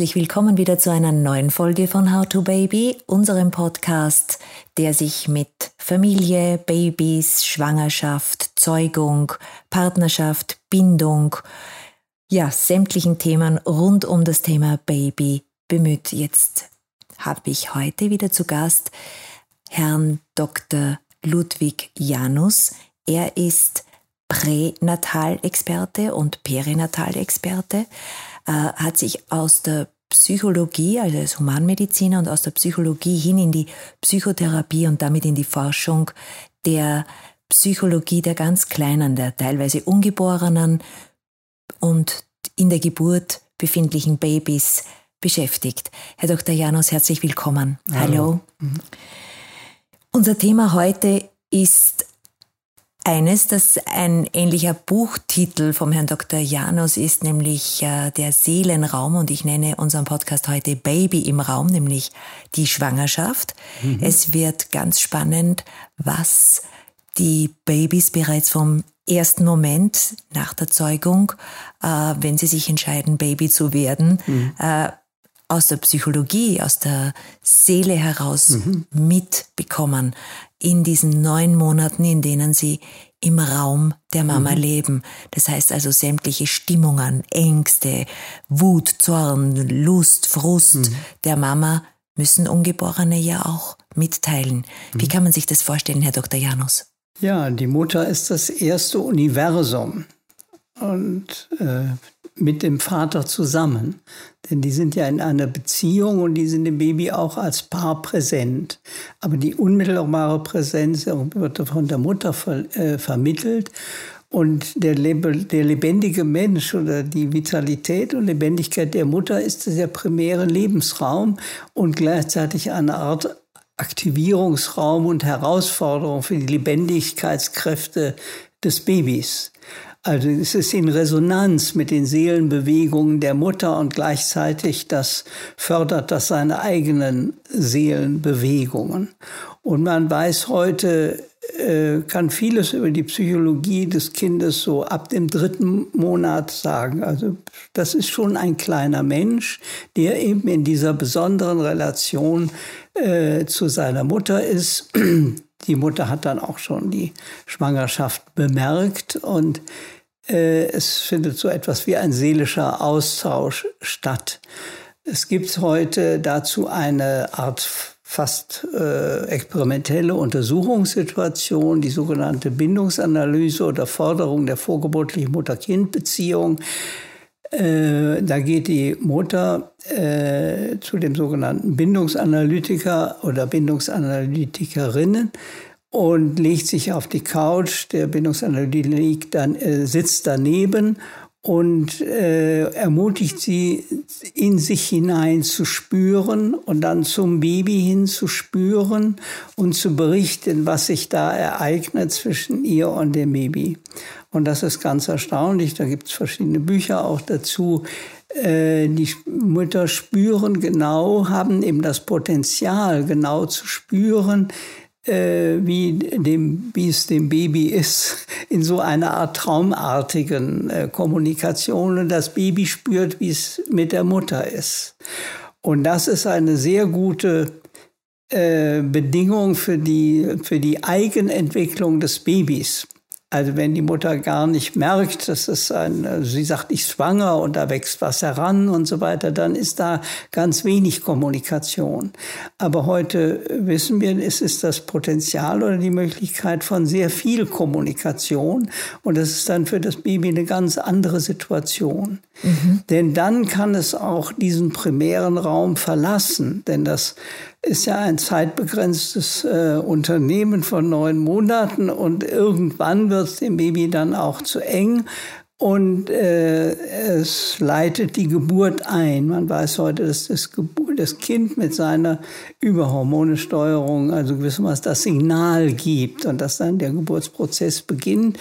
herzlich willkommen wieder zu einer neuen Folge von How to Baby, unserem Podcast, der sich mit Familie, Babys, Schwangerschaft, Zeugung, Partnerschaft, Bindung, ja, sämtlichen Themen rund um das Thema Baby bemüht. Jetzt habe ich heute wieder zu Gast Herrn Dr. Ludwig Janus. Er ist Pränatalexperte und Perinatalexperte, äh, hat sich aus der Psychologie, also als Humanmediziner und aus der Psychologie hin in die Psychotherapie und damit in die Forschung der Psychologie der ganz Kleinen, der teilweise Ungeborenen und in der Geburt befindlichen Babys beschäftigt. Herr Dr. Janus, herzlich willkommen. Hallo. Hallo. Mhm. Unser Thema heute ist eines, das ein ähnlicher Buchtitel vom Herrn Dr. Janus ist, nämlich äh, der Seelenraum und ich nenne unseren Podcast heute Baby im Raum, nämlich die Schwangerschaft. Mhm. Es wird ganz spannend, was die Babys bereits vom ersten Moment nach der Zeugung, äh, wenn sie sich entscheiden, Baby zu werden, mhm. äh, aus der Psychologie, aus der Seele heraus mhm. mitbekommen in diesen neun Monaten, in denen sie im Raum der Mama mhm. leben. Das heißt also sämtliche Stimmungen, Ängste, Wut, Zorn, Lust, Frust mhm. der Mama müssen Ungeborene ja auch mitteilen. Wie mhm. kann man sich das vorstellen, Herr Dr. Janus? Ja, die Mutter ist das erste Universum. Und äh, mit dem Vater zusammen. Denn die sind ja in einer Beziehung und die sind dem Baby auch als Paar präsent. Aber die unmittelbare Präsenz wird von der Mutter ver äh, vermittelt. Und der, der, lebendige Mensch oder die Vitalität und Lebendigkeit der Mutter ist der primäre Lebensraum und gleichzeitig eine Art Aktivierungsraum und Herausforderung für die Lebendigkeitskräfte des Babys. Also es ist in Resonanz mit den Seelenbewegungen der Mutter und gleichzeitig das fördert das seine eigenen Seelenbewegungen. Und man weiß heute, äh, kann vieles über die Psychologie des Kindes so ab dem dritten Monat sagen. Also das ist schon ein kleiner Mensch, der eben in dieser besonderen Relation äh, zu seiner Mutter ist. Die Mutter hat dann auch schon die Schwangerschaft bemerkt und äh, es findet so etwas wie ein seelischer Austausch statt. Es gibt heute dazu eine Art fast äh, experimentelle Untersuchungssituation, die sogenannte Bindungsanalyse oder Forderung der vorgeburtlichen Mutter-Kind-Beziehung. Äh, da geht die Mutter äh, zu dem sogenannten Bindungsanalytiker oder Bindungsanalytikerinnen und legt sich auf die Couch. Der Bindungsanalytiker liegt dann, äh, sitzt daneben und äh, ermutigt sie, in sich hinein zu spüren und dann zum Baby hin zu spüren und zu berichten, was sich da ereignet zwischen ihr und dem Baby. Und das ist ganz erstaunlich. Da gibt es verschiedene Bücher auch dazu. Äh, die Mütter spüren genau, haben eben das Potenzial, genau zu spüren, wie, dem, wie es dem Baby ist, in so einer Art traumartigen äh, Kommunikation. Und das Baby spürt, wie es mit der Mutter ist. Und das ist eine sehr gute äh, Bedingung für die, für die Eigenentwicklung des Babys. Also wenn die Mutter gar nicht merkt, dass es ein, also sie sagt, ich schwanger und da wächst was heran und so weiter, dann ist da ganz wenig Kommunikation. Aber heute wissen wir, es ist das Potenzial oder die Möglichkeit von sehr viel Kommunikation und das ist dann für das Baby eine ganz andere Situation. Mhm. Denn dann kann es auch diesen primären Raum verlassen, denn das ist ja ein zeitbegrenztes äh, Unternehmen von neun Monaten und irgendwann wird es dem Baby dann auch zu eng und äh, es leitet die Geburt ein. Man weiß heute, dass das, Geburt, das Kind mit seiner Überhormonesteuerung, also gewissermaßen das Signal gibt und dass dann der Geburtsprozess beginnt.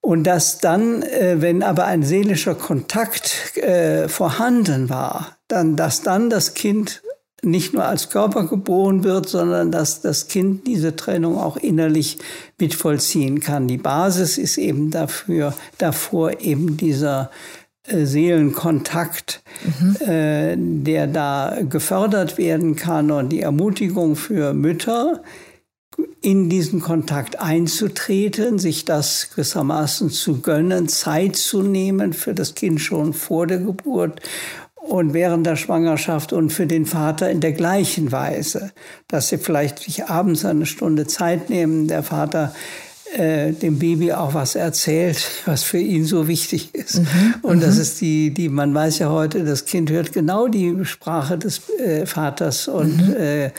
Und dass dann, äh, wenn aber ein seelischer Kontakt äh, vorhanden war, dann, dass dann das Kind nicht nur als Körper geboren wird, sondern dass das Kind diese Trennung auch innerlich mit vollziehen kann. Die Basis ist eben dafür, davor eben dieser äh, Seelenkontakt, mhm. äh, der da gefördert werden kann und die Ermutigung für Mütter, in diesen Kontakt einzutreten, sich das gewissermaßen zu gönnen, Zeit zu nehmen für das Kind schon vor der Geburt und während der Schwangerschaft und für den Vater in der gleichen Weise, dass sie vielleicht sich abends eine Stunde Zeit nehmen, der Vater äh, dem Baby auch was erzählt, was für ihn so wichtig ist. Mhm, und das mhm. ist die, die, man weiß ja heute, das Kind hört genau die Sprache des äh, Vaters und mhm. äh,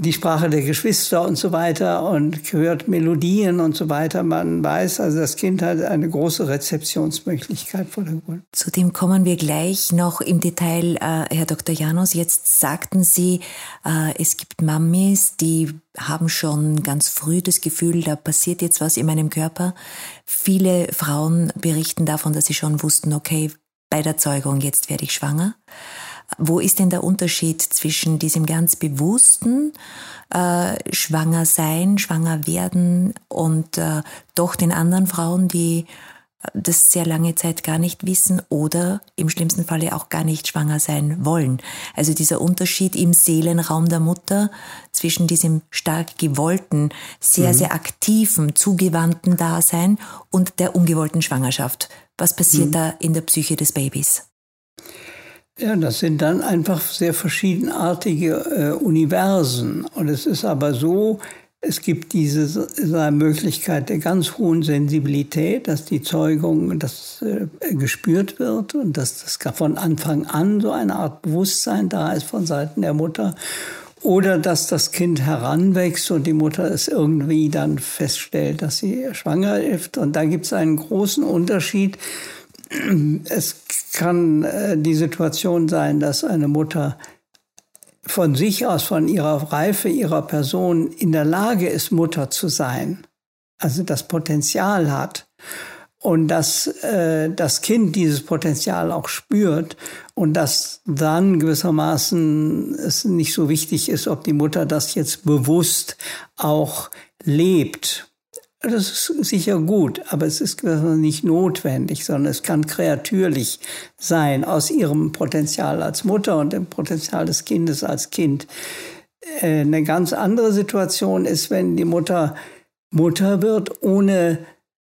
die Sprache der Geschwister und so weiter und hört Melodien und so weiter. Man weiß, also das Kind hat eine große Rezeptionsmöglichkeit vor der Geburt. Zu dem kommen wir gleich noch im Detail, äh, Herr Dr. Janus. Jetzt sagten Sie, äh, es gibt Mamis, die haben schon ganz früh das Gefühl, da passiert jetzt was in meinem Körper. Viele Frauen berichten davon, dass sie schon wussten, okay, bei der Zeugung, jetzt werde ich schwanger. Wo ist denn der Unterschied zwischen diesem ganz bewussten äh, Schwanger sein, schwanger werden und äh, doch den anderen Frauen, die das sehr lange Zeit gar nicht wissen oder im schlimmsten Falle auch gar nicht schwanger sein wollen. Also dieser Unterschied im Seelenraum der Mutter zwischen diesem stark gewollten, sehr, mhm. sehr aktiven, zugewandten Dasein und der ungewollten Schwangerschaft. Was passiert mhm. da in der Psyche des Babys? Ja, das sind dann einfach sehr verschiedenartige äh, Universen. Und es ist aber so, es gibt diese Möglichkeit der ganz hohen Sensibilität, dass die Zeugung dass, äh, gespürt wird und dass das von Anfang an so eine Art Bewusstsein da ist von Seiten der Mutter. Oder dass das Kind heranwächst und die Mutter es irgendwie dann feststellt, dass sie schwanger ist. Und da gibt es einen großen Unterschied es kann äh, die Situation sein, dass eine Mutter von sich aus, von ihrer Reife, ihrer Person in der Lage ist, Mutter zu sein, also das Potenzial hat. Und dass äh, das Kind dieses Potenzial auch spürt und dass dann gewissermaßen es nicht so wichtig ist, ob die Mutter das jetzt bewusst auch lebt das ist sicher gut, aber es ist nicht notwendig, sondern es kann kreatürlich sein aus ihrem Potenzial als Mutter und dem Potenzial des Kindes als Kind. Äh, eine ganz andere Situation ist, wenn die Mutter Mutter wird, ohne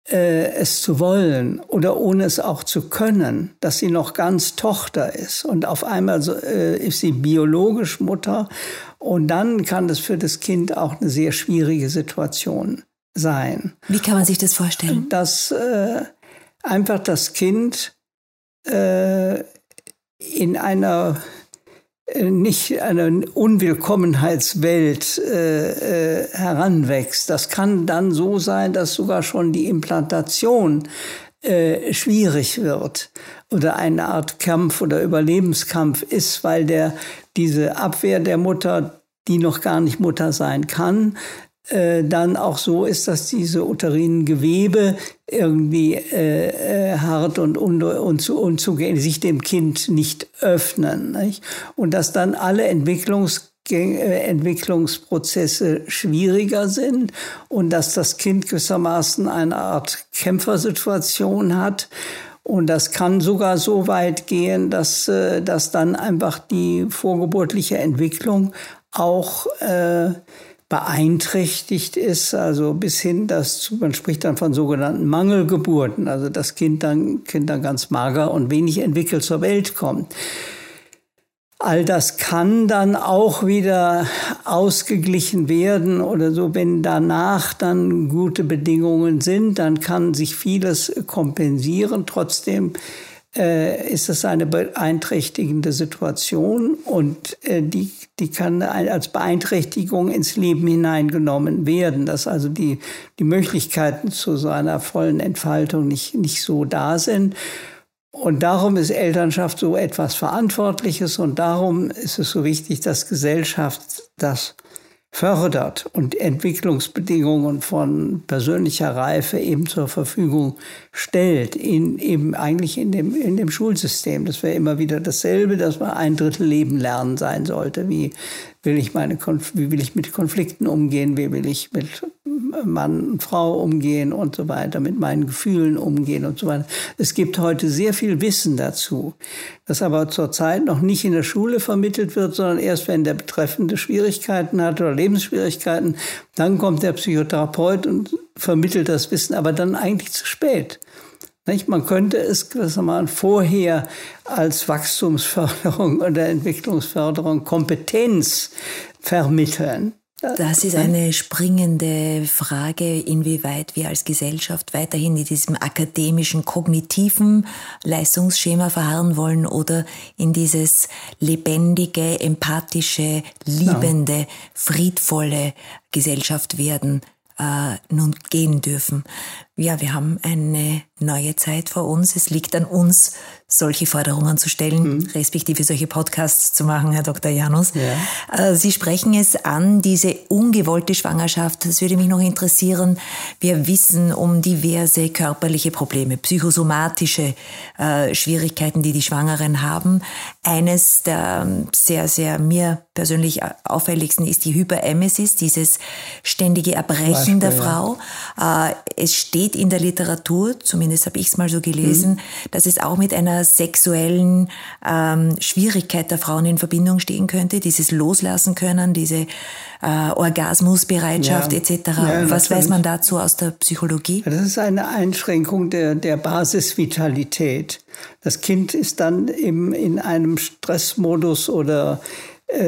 äh, es zu wollen oder ohne es auch zu können, dass sie noch ganz Tochter ist und auf einmal so, äh, ist sie biologisch Mutter und dann kann das für das Kind auch eine sehr schwierige Situation sein. Wie kann man sich das vorstellen? Dass äh, einfach das Kind äh, in einer äh, nicht einer Unwillkommenheitswelt äh, äh, heranwächst. Das kann dann so sein, dass sogar schon die Implantation äh, schwierig wird oder eine Art Kampf oder Überlebenskampf ist, weil der diese Abwehr der Mutter die noch gar nicht Mutter sein kann, äh, dann auch so ist, dass diese uterinen Gewebe irgendwie äh, äh, hart und unzugänglich sich dem Kind nicht öffnen. Nicht? Und dass dann alle Entwicklungs äh, Entwicklungsprozesse schwieriger sind und dass das Kind gewissermaßen eine Art Kämpfersituation hat. Und das kann sogar so weit gehen, dass, dass dann einfach die vorgeburtliche Entwicklung auch äh, beeinträchtigt ist, also bis hin, dass man spricht dann von sogenannten Mangelgeburten, also das Kind dann, kind dann ganz mager und wenig entwickelt zur Welt kommt. All das kann dann auch wieder ausgeglichen werden oder so, wenn danach dann gute Bedingungen sind, dann kann sich vieles kompensieren. Trotzdem äh, ist es eine beeinträchtigende Situation und äh, die, die kann als Beeinträchtigung ins Leben hineingenommen werden, dass also die, die Möglichkeiten zu so einer vollen Entfaltung nicht, nicht so da sind. Und darum ist Elternschaft so etwas Verantwortliches und darum ist es so wichtig, dass Gesellschaft das fördert und Entwicklungsbedingungen von persönlicher Reife eben zur Verfügung stellt, in, eben eigentlich in dem, in dem Schulsystem. Das wäre immer wieder dasselbe, dass man ein Drittel Leben lernen sein sollte. Wie will ich meine, wie will ich mit Konflikten umgehen? Wie will ich mit Mann und Frau umgehen und so weiter, mit meinen Gefühlen umgehen und so weiter. Es gibt heute sehr viel Wissen dazu, das aber zurzeit noch nicht in der Schule vermittelt wird, sondern erst wenn der Betreffende Schwierigkeiten hat oder Lebensschwierigkeiten, dann kommt der Psychotherapeut und vermittelt das Wissen, aber dann eigentlich zu spät. Nicht? Man könnte es gewissermaßen vorher als Wachstumsförderung oder Entwicklungsförderung Kompetenz vermitteln. Das ist eine springende Frage, inwieweit wir als Gesellschaft weiterhin in diesem akademischen, kognitiven Leistungsschema verharren wollen oder in dieses lebendige, empathische, liebende, friedvolle Gesellschaft werden äh, nun gehen dürfen. Ja, wir haben eine neue Zeit vor uns. Es liegt an uns, solche Forderungen zu stellen, mhm. respektive solche Podcasts zu machen, Herr Dr. Janus. Ja. Äh, Sie sprechen es an, diese ungewollte Schwangerschaft. Das würde mich noch interessieren. Wir wissen um diverse körperliche Probleme, psychosomatische äh, Schwierigkeiten, die die Schwangeren haben. Eines der ähm, sehr, sehr mir persönlich auffälligsten ist die Hyperemesis, dieses ständige Erbrechen Beispiel, der Frau. Ja. Äh, es steht in der Literatur, zumindest habe ich es mal so gelesen, mhm. dass es auch mit einer sexuellen ähm, Schwierigkeit der Frauen in Verbindung stehen könnte, dieses Loslassen können, diese äh, Orgasmusbereitschaft ja. etc. Ja, Was weiß man dazu aus der Psychologie? Das ist eine Einschränkung der, der Basisvitalität. Das Kind ist dann eben in einem Stressmodus oder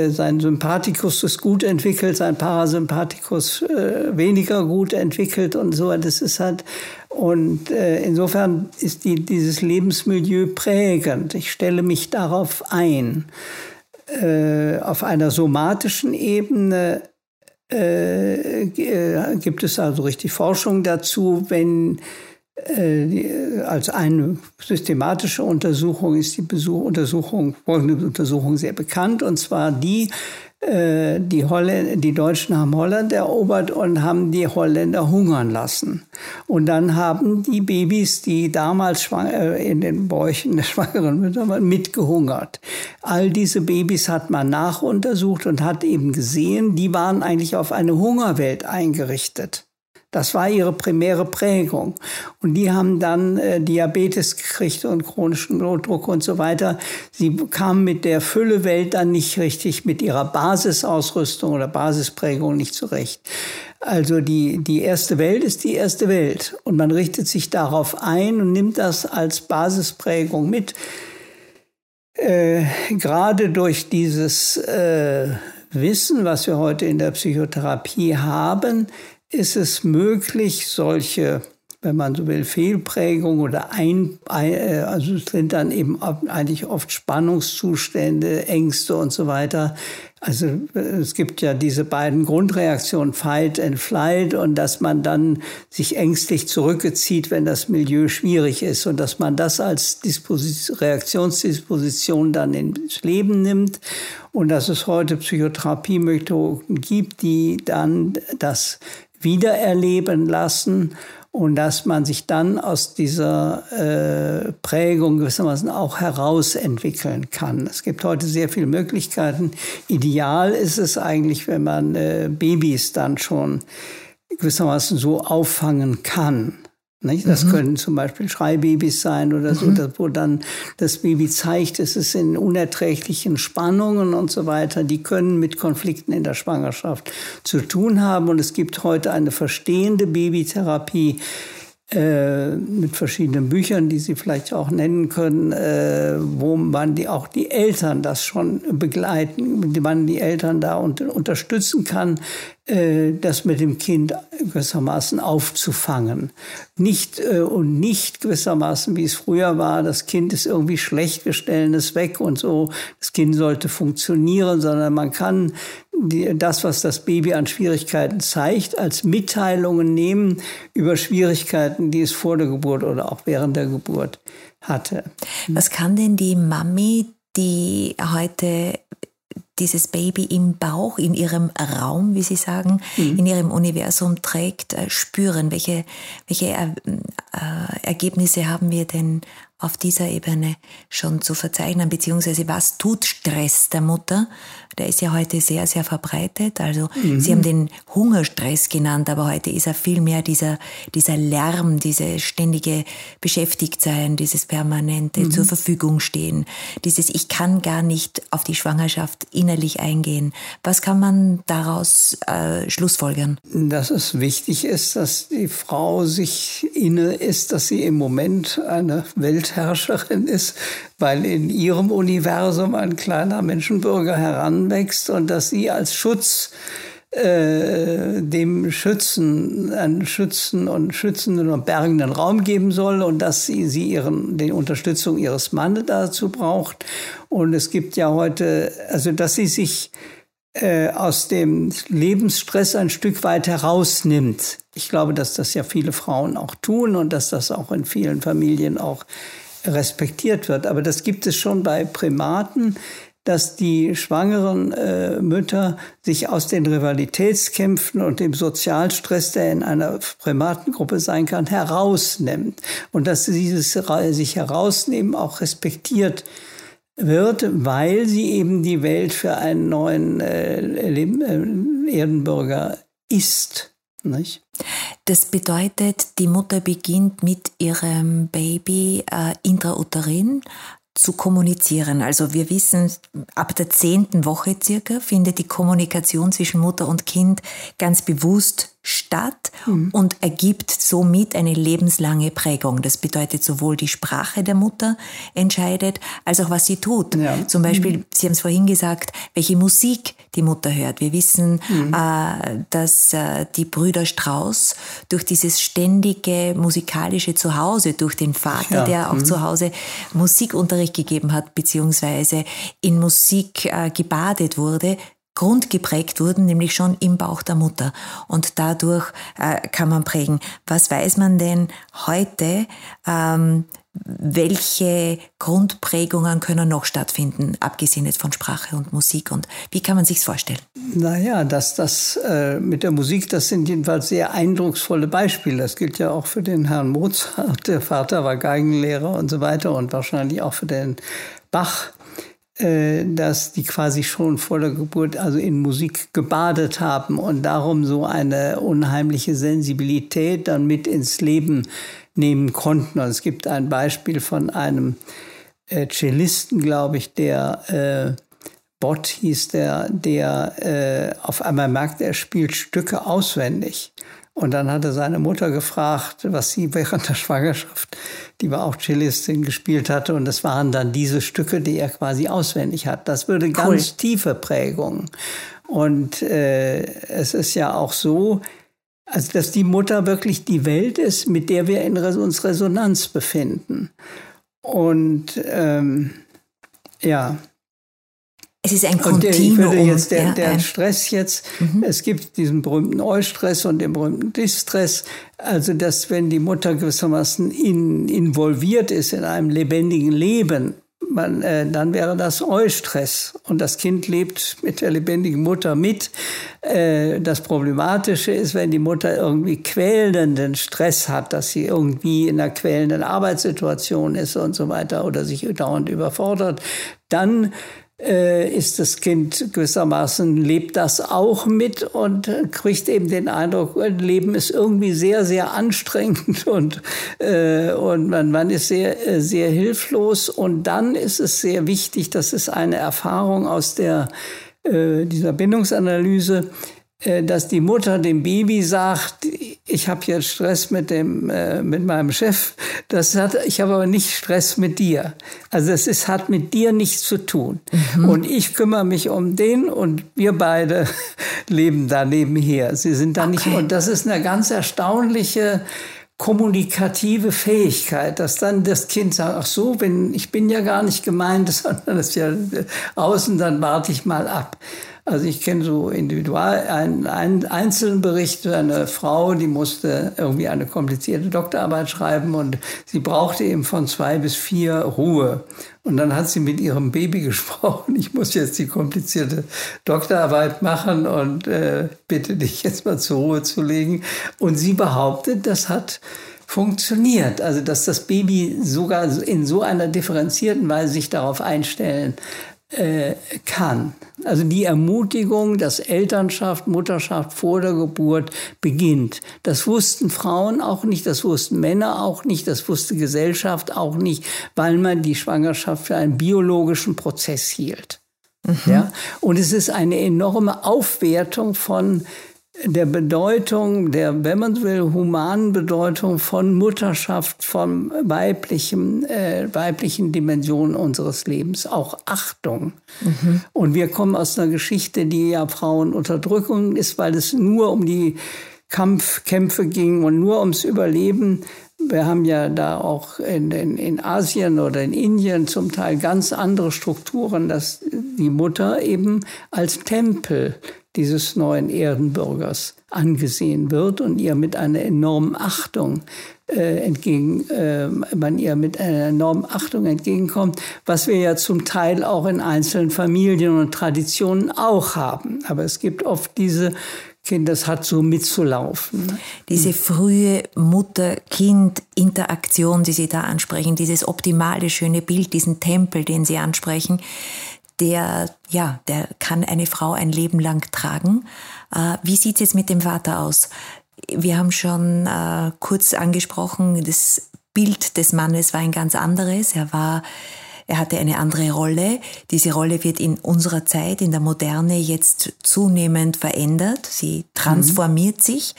sein Sympathikus ist gut entwickelt, sein Parasympathikus äh, weniger gut entwickelt und so. Das ist halt, und äh, insofern ist die, dieses Lebensmilieu prägend. Ich stelle mich darauf ein. Äh, auf einer somatischen Ebene äh, äh, gibt es also richtig Forschung dazu, wenn äh, als eine systematische Untersuchung ist die Besuch, Untersuchung, folgende Untersuchung sehr bekannt, und zwar die, äh, die, Holländer, die Deutschen haben Holland erobert und haben die Holländer hungern lassen. Und dann haben die Babys, die damals äh, in den Bäuchen der schwangeren Mütter waren, mitgehungert. All diese Babys hat man nachuntersucht und hat eben gesehen, die waren eigentlich auf eine Hungerwelt eingerichtet. Das war ihre primäre Prägung. Und die haben dann äh, Diabetes gekriegt und chronischen Blutdruck und so weiter. Sie kamen mit der Füllewelt dann nicht richtig, mit ihrer Basisausrüstung oder Basisprägung nicht zurecht. Also die, die erste Welt ist die erste Welt. Und man richtet sich darauf ein und nimmt das als Basisprägung mit. Äh, gerade durch dieses äh, Wissen, was wir heute in der Psychotherapie haben, ist es möglich, solche, wenn man so will, Fehlprägungen oder ein, äh, also es sind dann eben eigentlich oft Spannungszustände, Ängste und so weiter. Also äh, es gibt ja diese beiden Grundreaktionen, Fight and Flight, und dass man dann sich ängstlich zurückzieht, wenn das Milieu schwierig ist und dass man das als Disposition, Reaktionsdisposition dann ins Leben nimmt und dass es heute Psychotherapiemethoden gibt, die dann das wiedererleben lassen und dass man sich dann aus dieser äh, Prägung gewissermaßen auch herausentwickeln kann. Es gibt heute sehr viele Möglichkeiten. Ideal ist es eigentlich, wenn man äh, Babys dann schon gewissermaßen so auffangen kann. Nicht? Das mhm. können zum Beispiel Schreibabys sein oder so, mhm. wo dann das Baby zeigt, es ist in unerträglichen Spannungen und so weiter. Die können mit Konflikten in der Schwangerschaft zu tun haben. Und es gibt heute eine verstehende Babytherapie, äh, mit verschiedenen Büchern, die Sie vielleicht auch nennen können, äh, wo man die, auch die Eltern das schon begleiten, wie man die Eltern da unter, unterstützen kann, äh, das mit dem Kind gewissermaßen aufzufangen. Nicht äh, und nicht gewissermaßen, wie es früher war, das Kind ist irgendwie schlecht, wir stellen es weg und so, das Kind sollte funktionieren, sondern man kann die, das, was das Baby an Schwierigkeiten zeigt, als Mitteilungen nehmen über Schwierigkeiten, die es vor der Geburt oder auch während der Geburt hatte. Was kann denn die Mami, die heute dieses Baby im Bauch, in ihrem Raum, wie Sie sagen, mhm. in ihrem Universum trägt, äh, spüren? Welche, welche äh, äh, Ergebnisse haben wir denn auf dieser Ebene schon zu verzeichnen, beziehungsweise was tut Stress der Mutter? Der ist ja heute sehr, sehr verbreitet. Also mhm. Sie haben den Hungerstress genannt, aber heute ist er viel mehr dieser, dieser Lärm, diese ständige Beschäftigtsein, dieses permanente mhm. zur Verfügung stehen, dieses Ich kann gar nicht auf die Schwangerschaft innerlich eingehen. Was kann man daraus äh, schlussfolgern? Dass es wichtig ist, dass die Frau sich inne ist, dass sie im Moment eine Weltherrscherin ist, weil in ihrem Universum ein kleiner Menschenbürger heranwächst und dass sie als Schutz äh, dem Schützen einen schützen und schützenden und bergenden Raum geben soll und dass sie, sie ihren, die Unterstützung ihres Mannes dazu braucht. Und es gibt ja heute, also dass sie sich äh, aus dem Lebensstress ein Stück weit herausnimmt. Ich glaube, dass das ja viele Frauen auch tun und dass das auch in vielen Familien auch respektiert wird. Aber das gibt es schon bei Primaten, dass die schwangeren äh, Mütter sich aus den Rivalitätskämpfen und dem Sozialstress, der in einer Primatengruppe sein kann, herausnimmt. Und dass dieses sich herausnehmen auch respektiert wird, weil sie eben die Welt für einen neuen äh, äh, Erdenbürger ist. Nicht? Das bedeutet, die Mutter beginnt mit ihrem Baby äh, intrauterin zu kommunizieren. Also wir wissen, ab der zehnten Woche circa findet die Kommunikation zwischen Mutter und Kind ganz bewusst statt mhm. und ergibt somit eine lebenslange Prägung. Das bedeutet sowohl die Sprache der Mutter entscheidet, als auch was sie tut. Ja. Zum Beispiel, mhm. Sie haben es vorhin gesagt, welche Musik die Mutter hört. Wir wissen, mhm. äh, dass äh, die Brüder Strauß durch dieses ständige musikalische Zuhause, durch den Vater, ja. der auch mhm. zu Hause Musikunterricht gegeben hat, beziehungsweise in Musik äh, gebadet wurde, grundgeprägt wurden, nämlich schon im Bauch der Mutter. Und dadurch äh, kann man prägen. Was weiß man denn heute? Ähm, welche Grundprägungen können noch stattfinden, abgesehen jetzt von Sprache und Musik? Und wie kann man sich's vorstellen? Naja, dass das äh, mit der Musik, das sind jedenfalls sehr eindrucksvolle Beispiele. Das gilt ja auch für den Herrn Mozart. Der Vater war Geigenlehrer und so weiter und wahrscheinlich auch für den Bach. Äh, dass die quasi schon vor der Geburt also in Musik gebadet haben und darum so eine unheimliche Sensibilität dann mit ins Leben nehmen konnten. Und es gibt ein Beispiel von einem äh, Cellisten, glaube ich, der äh, Bott hieß der, der äh, auf einmal merkt, er spielt Stücke auswendig. Und dann hatte seine Mutter gefragt, was sie während der Schwangerschaft, die war auch Cellistin, gespielt hatte. Und das waren dann diese Stücke, die er quasi auswendig hat. Das würde ganz cool. tiefe Prägungen. Und äh, es ist ja auch so, also dass die Mutter wirklich die Welt ist, mit der wir in uns Resonanz befinden. Und ähm, ja, es ist ein Kontinuum. Und ich würde jetzt der, der Stress jetzt, mhm. es gibt diesen berühmten Eustress und den berühmten Distress. Also, dass wenn die Mutter gewissermaßen in, involviert ist in einem lebendigen Leben, man, äh, dann wäre das Eustress. Und das Kind lebt mit der lebendigen Mutter mit. Äh, das Problematische ist, wenn die Mutter irgendwie quälenden Stress hat, dass sie irgendwie in einer quälenden Arbeitssituation ist und so weiter oder sich dauernd überfordert, dann ist das Kind gewissermaßen, lebt das auch mit und kriegt eben den Eindruck, Leben ist irgendwie sehr, sehr anstrengend und, äh, und man, man ist sehr, äh, sehr hilflos. Und dann ist es sehr wichtig, das ist eine Erfahrung aus der, äh, dieser Bindungsanalyse, äh, dass die Mutter dem Baby sagt, ich habe jetzt Stress mit dem äh, mit meinem Chef, das hat ich habe aber nicht Stress mit dir. Also es ist, hat mit dir nichts zu tun. Mhm. Und ich kümmere mich um den und wir beide leben da nebenher. Sie sind da okay. nicht und das ist eine ganz erstaunliche kommunikative Fähigkeit, dass dann das Kind sagt, ach so, wenn ich bin ja gar nicht gemeint, sondern das ist ja außen, dann warte ich mal ab. Also ich kenne so individual einen, einen einzelnen Bericht, eine Frau, die musste irgendwie eine komplizierte Doktorarbeit schreiben und sie brauchte eben von zwei bis vier Ruhe. Und dann hat sie mit ihrem Baby gesprochen, ich muss jetzt die komplizierte Doktorarbeit machen und äh, bitte dich jetzt mal zur Ruhe zu legen. Und sie behauptet, das hat funktioniert. Also dass das Baby sogar in so einer differenzierten Weise sich darauf einstellen äh, kann. Also die Ermutigung, dass Elternschaft, Mutterschaft vor der Geburt beginnt. Das wussten Frauen auch nicht, das wussten Männer auch nicht, das wusste Gesellschaft auch nicht, weil man die Schwangerschaft für einen biologischen Prozess hielt. Mhm. Ja? Und es ist eine enorme Aufwertung von der Bedeutung, der, wenn man will, humanen Bedeutung von Mutterschaft, von weiblichem, äh, weiblichen Dimensionen unseres Lebens, auch Achtung. Mhm. Und wir kommen aus einer Geschichte, die ja Frauenunterdrückung ist, weil es nur um die Kampfkämpfe ging und nur ums Überleben. Wir haben ja da auch in, in, in Asien oder in Indien zum Teil ganz andere Strukturen, dass die Mutter eben als Tempel dieses neuen Erdenbürgers angesehen wird und ihr mit einer enormen Achtung äh, entgegen, äh, man ihr mit einer enormen Achtung entgegenkommt, was wir ja zum Teil auch in einzelnen Familien und Traditionen auch haben. Aber es gibt oft diese Kinder, das hat so mitzulaufen. Diese frühe Mutter-Kind-Interaktion, die Sie da ansprechen, dieses optimale, schöne Bild, diesen Tempel, den Sie ansprechen, der, ja, der kann eine Frau ein Leben lang tragen. Äh, wie sieht es jetzt mit dem Vater aus? Wir haben schon äh, kurz angesprochen, das Bild des Mannes war ein ganz anderes. Er war er hatte eine andere Rolle. Diese Rolle wird in unserer Zeit, in der Moderne jetzt zunehmend verändert. Sie transformiert mhm. sich.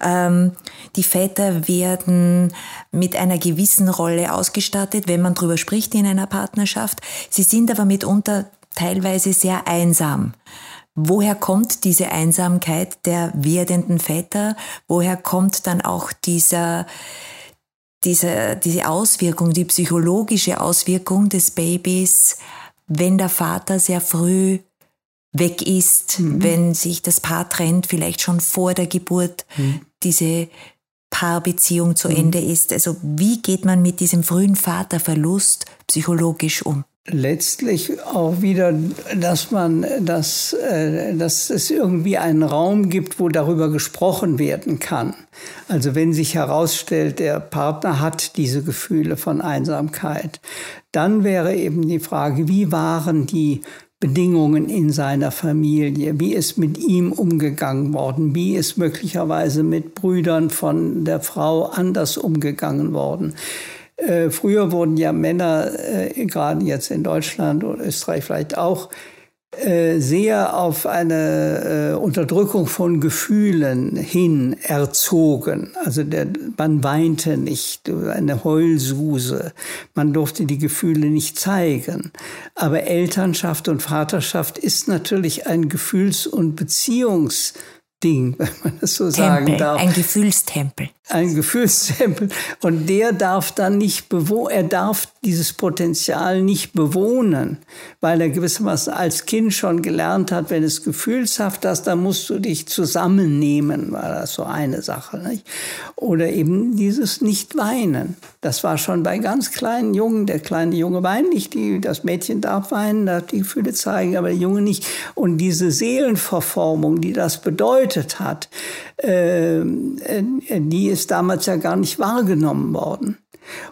Ähm, die Väter werden mit einer gewissen Rolle ausgestattet, wenn man drüber spricht in einer Partnerschaft. Sie sind aber mitunter teilweise sehr einsam. Woher kommt diese Einsamkeit der werdenden Väter? Woher kommt dann auch dieser, diese, diese Auswirkung, die psychologische Auswirkung des Babys, wenn der Vater sehr früh weg ist, mhm. wenn sich das Paar trennt, vielleicht schon vor der Geburt mhm. diese Paarbeziehung zu mhm. Ende ist. Also wie geht man mit diesem frühen Vaterverlust psychologisch um? Letztlich auch wieder, dass man, dass, äh, dass es irgendwie einen Raum gibt, wo darüber gesprochen werden kann. Also wenn sich herausstellt, der Partner hat diese Gefühle von Einsamkeit, dann wäre eben die Frage, wie waren die Bedingungen in seiner Familie, wie ist mit ihm umgegangen worden, wie ist möglicherweise mit Brüdern von der Frau anders umgegangen worden. Äh, früher wurden ja Männer, äh, gerade jetzt in Deutschland oder Österreich vielleicht auch, äh, sehr auf eine äh, Unterdrückung von Gefühlen hin erzogen. Also der, man weinte nicht, eine Heulsuse, man durfte die Gefühle nicht zeigen. Aber Elternschaft und Vaterschaft ist natürlich ein Gefühls- und Beziehungs- Ding, wenn man das so Tempel, sagen darf. Ein Gefühlstempel. Ein Gefühlstempel. Und der darf dann nicht bewohnen, er darf dieses Potenzial nicht bewohnen, weil er gewissermaßen als Kind schon gelernt hat, wenn es gefühlshaft ist, dann musst du dich zusammennehmen, war das so eine Sache. Nicht? Oder eben dieses Nicht-Weinen. Das war schon bei ganz kleinen Jungen. Der kleine Junge weint nicht, die, das Mädchen darf weinen, darf die Gefühle zeigen, aber der Junge nicht. Und diese Seelenverformung, die das bedeutet hat, äh, die ist damals ja gar nicht wahrgenommen worden.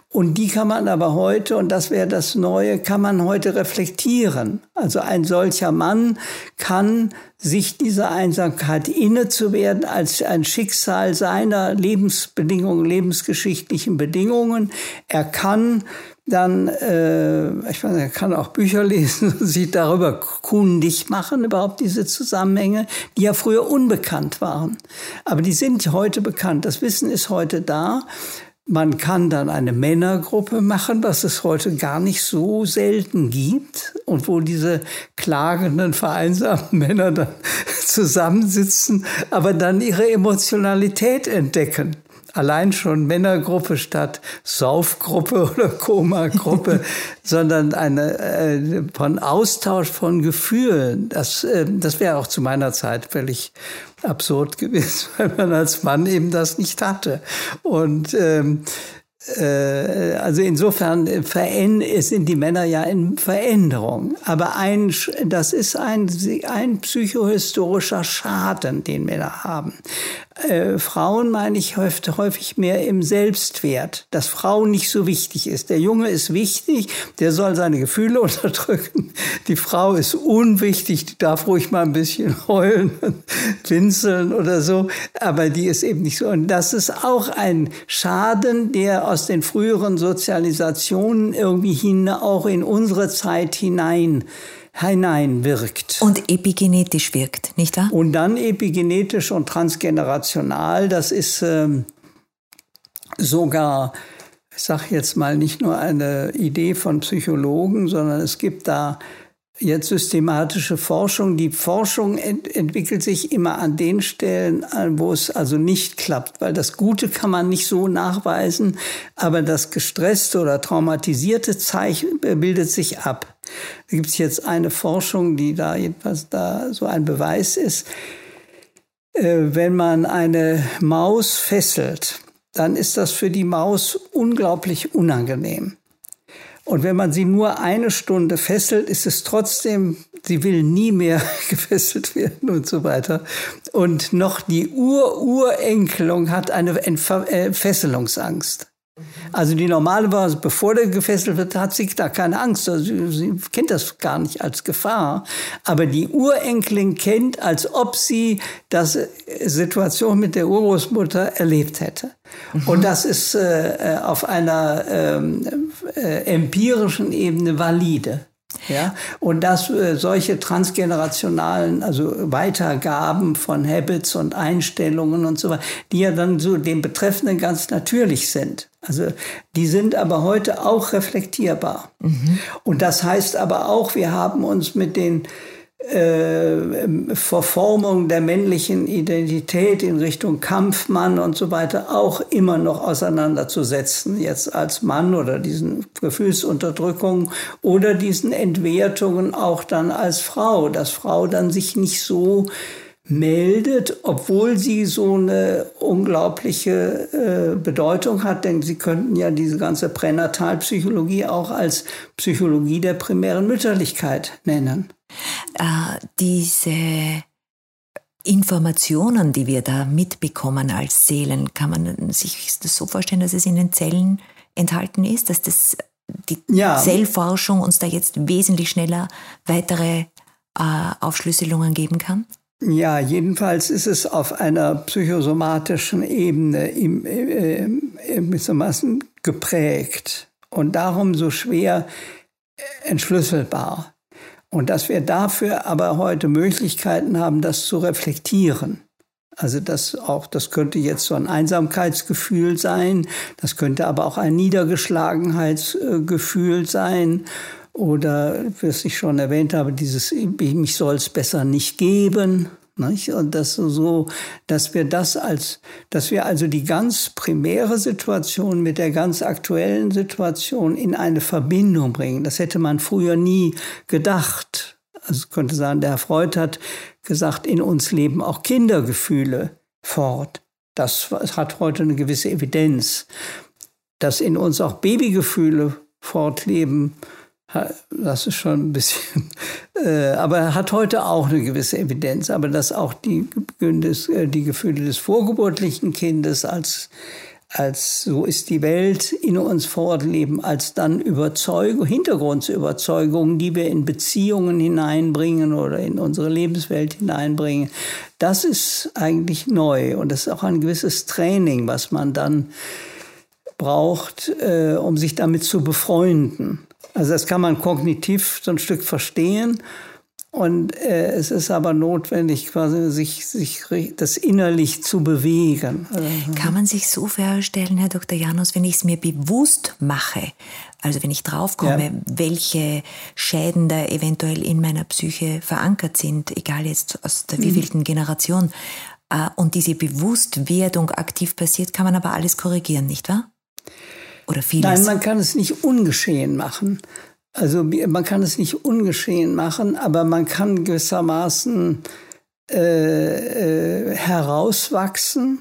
Und die kann man aber heute, und das wäre das Neue, kann man heute reflektieren. Also ein solcher Mann kann sich dieser Einsamkeit inne zu werden als ein Schicksal seiner Lebensbedingungen, lebensgeschichtlichen Bedingungen. Er kann dann, äh, ich meine, er kann auch Bücher lesen und sich darüber kundig machen, überhaupt diese Zusammenhänge, die ja früher unbekannt waren. Aber die sind heute bekannt. Das Wissen ist heute da. Man kann dann eine Männergruppe machen, was es heute gar nicht so selten gibt und wo diese klagenden, vereinsamten Männer dann zusammensitzen, aber dann ihre Emotionalität entdecken allein schon Männergruppe statt Saufgruppe oder Koma-Gruppe, sondern eine äh, von Austausch von Gefühlen. Das, äh, das wäre auch zu meiner Zeit völlig absurd gewesen, weil man als Mann eben das nicht hatte. Und ähm, äh, also insofern sind die Männer ja in Veränderung. Aber ein, das ist ein, ein psychohistorischer Schaden, den Männer haben. Äh, Frauen meine ich häufig, häufig mehr im Selbstwert, dass Frau nicht so wichtig ist. Der Junge ist wichtig, der soll seine Gefühle unterdrücken. Die Frau ist unwichtig, die darf ruhig mal ein bisschen heulen, winseln oder so, aber die ist eben nicht so. Und das ist auch ein Schaden, der aus den früheren Sozialisationen irgendwie hin, auch in unsere Zeit hinein hineinwirkt. Und epigenetisch wirkt, nicht wahr? Und dann epigenetisch und transgenerational, das ist ähm, sogar, ich sage jetzt mal, nicht nur eine Idee von Psychologen, sondern es gibt da jetzt systematische Forschung. Die Forschung ent entwickelt sich immer an den Stellen, wo es also nicht klappt, weil das Gute kann man nicht so nachweisen, aber das gestresste oder traumatisierte Zeichen bildet sich ab. Da gibt es jetzt eine Forschung, die da jedenfalls da so ein Beweis ist. Äh, wenn man eine Maus fesselt, dann ist das für die Maus unglaublich unangenehm. Und wenn man sie nur eine Stunde fesselt, ist es trotzdem, sie will nie mehr gefesselt werden und so weiter. Und noch die Ur-Urenkelung hat eine Entfer äh, Fesselungsangst. Also die normale war, bevor der gefesselt wird, hat sie da keine Angst. Also sie, kennt das gar nicht als Gefahr. Aber die Urenkelin kennt, als ob sie das äh, Situation mit der Urgroßmutter erlebt hätte. Mhm. Und das ist äh, äh auf einer ähm, äh, empirischen Ebene valide. Ja, und dass äh, solche transgenerationalen, also Weitergaben von Habits und Einstellungen und so weiter, die ja dann so dem Betreffenden ganz natürlich sind. Also die sind aber heute auch reflektierbar. Mhm. Und das heißt aber auch, wir haben uns mit den äh, Verformung der männlichen Identität in Richtung Kampfmann und so weiter auch immer noch auseinanderzusetzen, jetzt als Mann oder diesen Gefühlsunterdrückungen oder diesen Entwertungen auch dann als Frau, dass Frau dann sich nicht so meldet, obwohl sie so eine unglaubliche äh, Bedeutung hat, denn sie könnten ja diese ganze Pränatalpsychologie auch als Psychologie der primären Mütterlichkeit nennen. Äh, diese Informationen, die wir da mitbekommen als Seelen, kann man sich das so vorstellen, dass es in den Zellen enthalten ist, dass das die ja. Zellforschung uns da jetzt wesentlich schneller weitere äh, Aufschlüsselungen geben kann? Ja, jedenfalls ist es auf einer psychosomatischen Ebene im, äh, gewissermaßen geprägt und darum so schwer entschlüsselbar. Und dass wir dafür aber heute Möglichkeiten haben, das zu reflektieren. Also das auch, das könnte jetzt so ein Einsamkeitsgefühl sein, das könnte aber auch ein Niedergeschlagenheitsgefühl sein oder, was ich schon erwähnt habe, dieses, mich soll es besser nicht geben. Nicht? Und das so, dass wir das als, dass wir also die ganz primäre Situation mit der ganz aktuellen Situation in eine Verbindung bringen. Das hätte man früher nie gedacht. Also könnte sagen, der Herr Freud hat gesagt, in uns leben auch Kindergefühle fort. Das hat heute eine gewisse Evidenz. Dass in uns auch Babygefühle fortleben, das ist schon ein bisschen, äh, aber er hat heute auch eine gewisse Evidenz, aber dass auch die, äh, die Gefühle des vorgeburtlichen Kindes als, als so ist die Welt in uns fortleben, als dann Überzeugung, Hintergrundüberzeugungen, die wir in Beziehungen hineinbringen oder in unsere Lebenswelt hineinbringen, das ist eigentlich neu und das ist auch ein gewisses Training, was man dann braucht, äh, um sich damit zu befreunden. Also das kann man kognitiv so ein Stück verstehen. Und äh, es ist aber notwendig, quasi sich, sich das innerlich zu bewegen. Kann man sich so vorstellen, Herr Dr. Janus, wenn ich es mir bewusst mache, also wenn ich draufkomme, ja. welche Schäden da eventuell in meiner Psyche verankert sind, egal jetzt aus der mhm. wievielten mhm. Generation, äh, und diese Bewusstwerdung aktiv passiert, kann man aber alles korrigieren, nicht wahr? Oder vieles? Nein, man kann es nicht ungeschehen machen. Also man kann es nicht ungeschehen machen, aber man kann gewissermaßen äh, äh, herauswachsen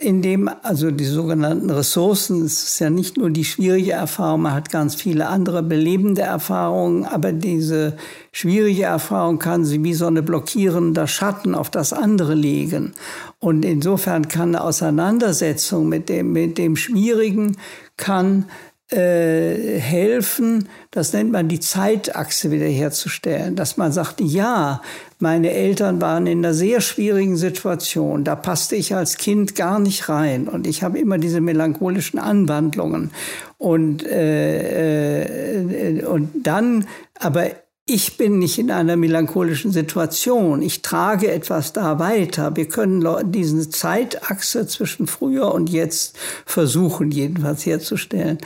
in dem also die sogenannten Ressourcen, es ist ja nicht nur die schwierige Erfahrung, man hat ganz viele andere belebende Erfahrungen, aber diese schwierige Erfahrung kann sie wie so eine blockierender Schatten auf das andere legen. Und insofern kann eine Auseinandersetzung mit dem, mit dem Schwierigen kann äh, helfen, das nennt man die Zeitachse wiederherzustellen, dass man sagt, ja, meine Eltern waren in einer sehr schwierigen Situation, da passte ich als Kind gar nicht rein und ich habe immer diese melancholischen Anwandlungen und, äh, äh, und dann, aber ich bin nicht in einer melancholischen Situation. Ich trage etwas da weiter. Wir können diese Zeitachse zwischen früher und jetzt versuchen, jedenfalls herzustellen.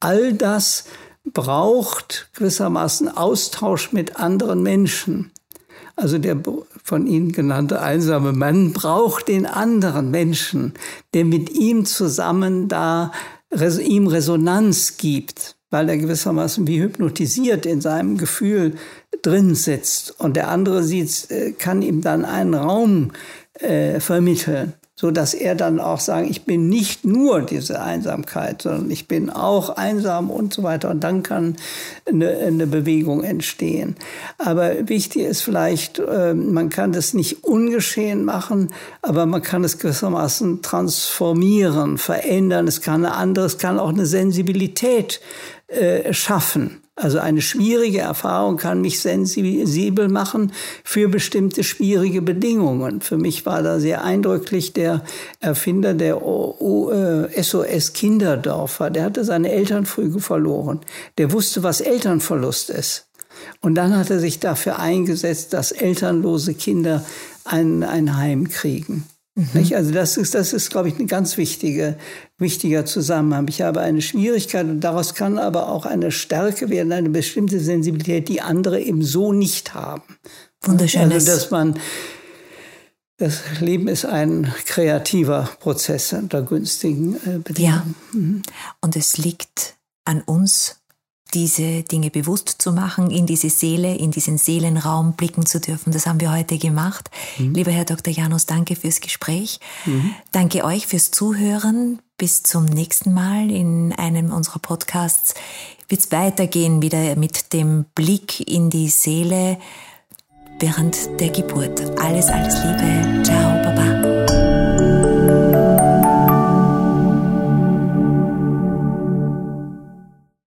All das braucht gewissermaßen Austausch mit anderen Menschen. Also der von Ihnen genannte einsame Mann braucht den anderen Menschen, der mit ihm zusammen da ihm Resonanz gibt weil er gewissermaßen wie hypnotisiert in seinem Gefühl drin sitzt. Und der andere sieht, äh, kann ihm dann einen Raum äh, vermitteln so dass er dann auch sagen, ich bin nicht nur diese Einsamkeit, sondern ich bin auch einsam und so weiter. Und dann kann eine, eine Bewegung entstehen. Aber wichtig ist vielleicht, äh, man kann das nicht ungeschehen machen, aber man kann es gewissermaßen transformieren, verändern. Es kann eine andere, es kann auch eine Sensibilität äh, schaffen. Also eine schwierige Erfahrung kann mich sensibel machen für bestimmte schwierige Bedingungen. Für mich war da sehr eindrücklich der Erfinder der SOS äh, Kinderdorfer. Der hatte seine Eltern früh verloren. Der wusste, was Elternverlust ist. Und dann hat er sich dafür eingesetzt, dass elternlose Kinder ein, ein Heim kriegen. Mhm. Also das ist, das ist, glaube ich, ein ganz wichtige, wichtiger Zusammenhang. Ich habe eine Schwierigkeit und daraus kann aber auch eine Stärke werden, eine bestimmte Sensibilität, die andere eben so nicht haben. Wunderschön. Also dass man das Leben ist ein kreativer Prozess unter günstigen äh, Bedingungen. Ja. Mhm. Und es liegt an uns, diese Dinge bewusst zu machen, in diese Seele, in diesen Seelenraum blicken zu dürfen. Das haben wir heute gemacht. Mhm. Lieber Herr Dr. Janus, danke fürs Gespräch. Mhm. Danke euch fürs Zuhören. Bis zum nächsten Mal in einem unserer Podcasts wird es weitergehen wieder mit dem Blick in die Seele während der Geburt. Alles, alles Liebe. Ciao, Baba.